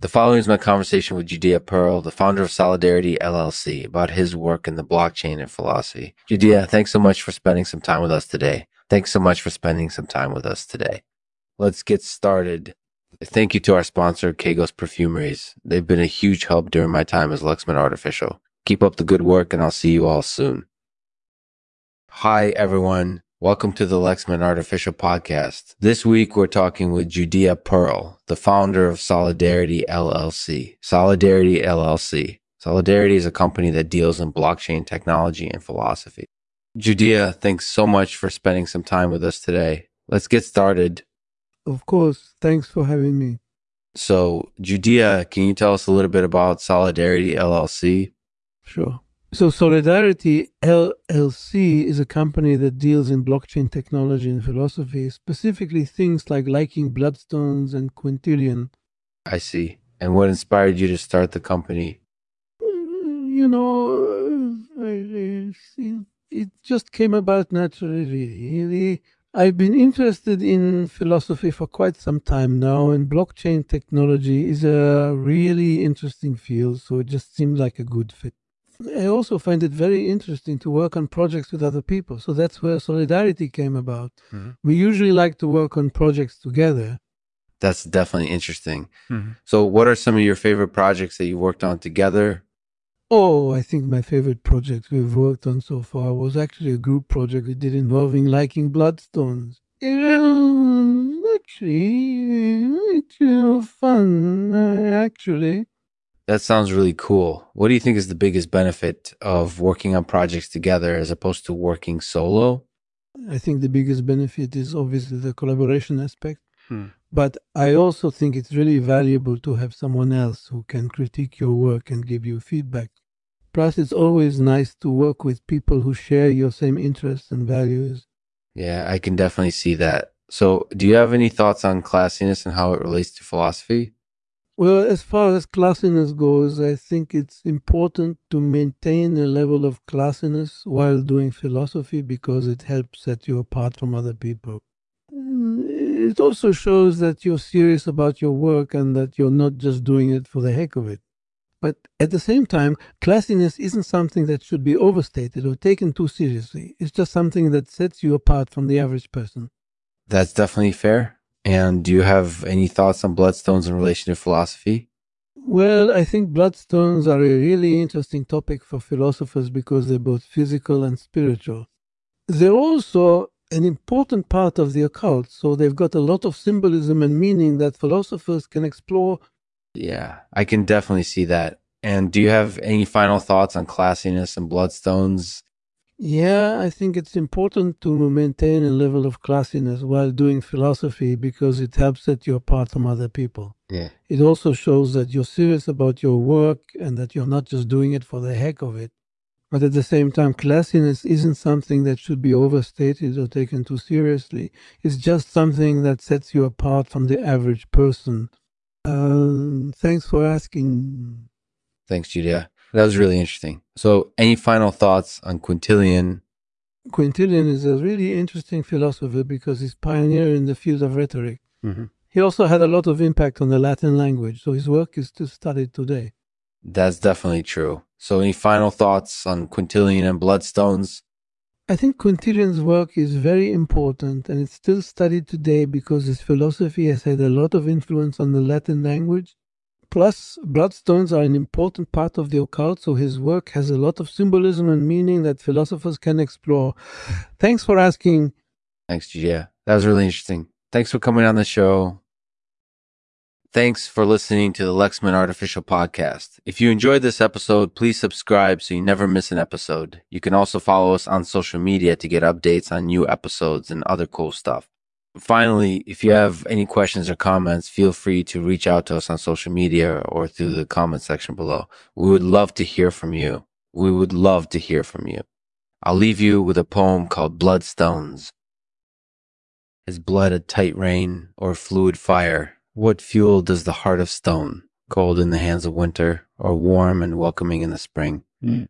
The following is my conversation with Judea Pearl, the founder of Solidarity LLC, about his work in the blockchain and philosophy. Judea, thanks so much for spending some time with us today. Thanks so much for spending some time with us today. Let's get started. Thank you to our sponsor, Kagos Perfumeries. They've been a huge help during my time as Lexman Artificial. Keep up the good work, and I'll see you all soon. Hi, everyone. Welcome to the Lexman Artificial Podcast. This week, we're talking with Judea Pearl, the founder of Solidarity LLC. Solidarity LLC. Solidarity is a company that deals in blockchain technology and philosophy. Judea, thanks so much for spending some time with us today. Let's get started. Of course. Thanks for having me. So, Judea, can you tell us a little bit about Solidarity LLC? Sure. So Solidarity LLC is a company that deals in blockchain technology and philosophy, specifically things like liking bloodstones and Quintilian. I see. And what inspired you to start the company? You know, it just came about naturally, really. I've been interested in philosophy for quite some time now, and blockchain technology is a really interesting field, so it just seemed like a good fit. I also find it very interesting to work on projects with other people. So that's where solidarity came about. Mm-hmm. We usually like to work on projects together. That's definitely interesting. Mm-hmm. So, what are some of your favorite projects that you worked on together? Oh, I think my favorite project we've worked on so far was actually a group project we did involving liking bloodstones. actually, it's fun, actually. That sounds really cool. What do you think is the biggest benefit of working on projects together as opposed to working solo? I think the biggest benefit is obviously the collaboration aspect. Hmm. But I also think it's really valuable to have someone else who can critique your work and give you feedback. Plus, it's always nice to work with people who share your same interests and values. Yeah, I can definitely see that. So, do you have any thoughts on classiness and how it relates to philosophy? Well, as far as classiness goes, I think it's important to maintain a level of classiness while doing philosophy because it helps set you apart from other people. Mm, it also shows that you're serious about your work and that you're not just doing it for the heck of it. But at the same time, classiness isn't something that should be overstated or taken too seriously. It's just something that sets you apart from the average person. That's definitely fair. And do you have any thoughts on bloodstones in relation to philosophy? Well, I think bloodstones are a really interesting topic for philosophers because they're both physical and spiritual. They're also an important part of the occult, so they've got a lot of symbolism and meaning that philosophers can explore. Yeah, I can definitely see that. And do you have any final thoughts on classiness and bloodstones yeah, I think it's important to maintain a level of classiness while doing philosophy because it helps set you apart from other people. Yeah. It also shows that you're serious about your work and that you're not just doing it for the heck of it. But at the same time, classiness isn't something that should be overstated or taken too seriously. It's just something that sets you apart from the average person. Uh, thanks for asking. Thanks, Judea. That was really interesting. So, any final thoughts on Quintilian? Quintilian is a really interesting philosopher because he's pioneer in the field of rhetoric. Mm-hmm. He also had a lot of impact on the Latin language, so his work is still studied today. That's definitely true. So, any final thoughts on Quintilian and Bloodstones? I think Quintilian's work is very important and it's still studied today because his philosophy has had a lot of influence on the Latin language Plus, bloodstones are an important part of the occult, so his work has a lot of symbolism and meaning that philosophers can explore. Thanks for asking. Thanks, Yeah, That was really interesting. Thanks for coming on the show. Thanks for listening to the Lexman Artificial Podcast. If you enjoyed this episode, please subscribe so you never miss an episode. You can also follow us on social media to get updates on new episodes and other cool stuff. Finally, if you have any questions or comments, feel free to reach out to us on social media or through the comment section below. We would love to hear from you. We would love to hear from you. I'll leave you with a poem called Bloodstones. Is blood a tight rein or fluid fire? What fuel does the heart of stone? Cold in the hands of winter or warm and welcoming in the spring? Mm.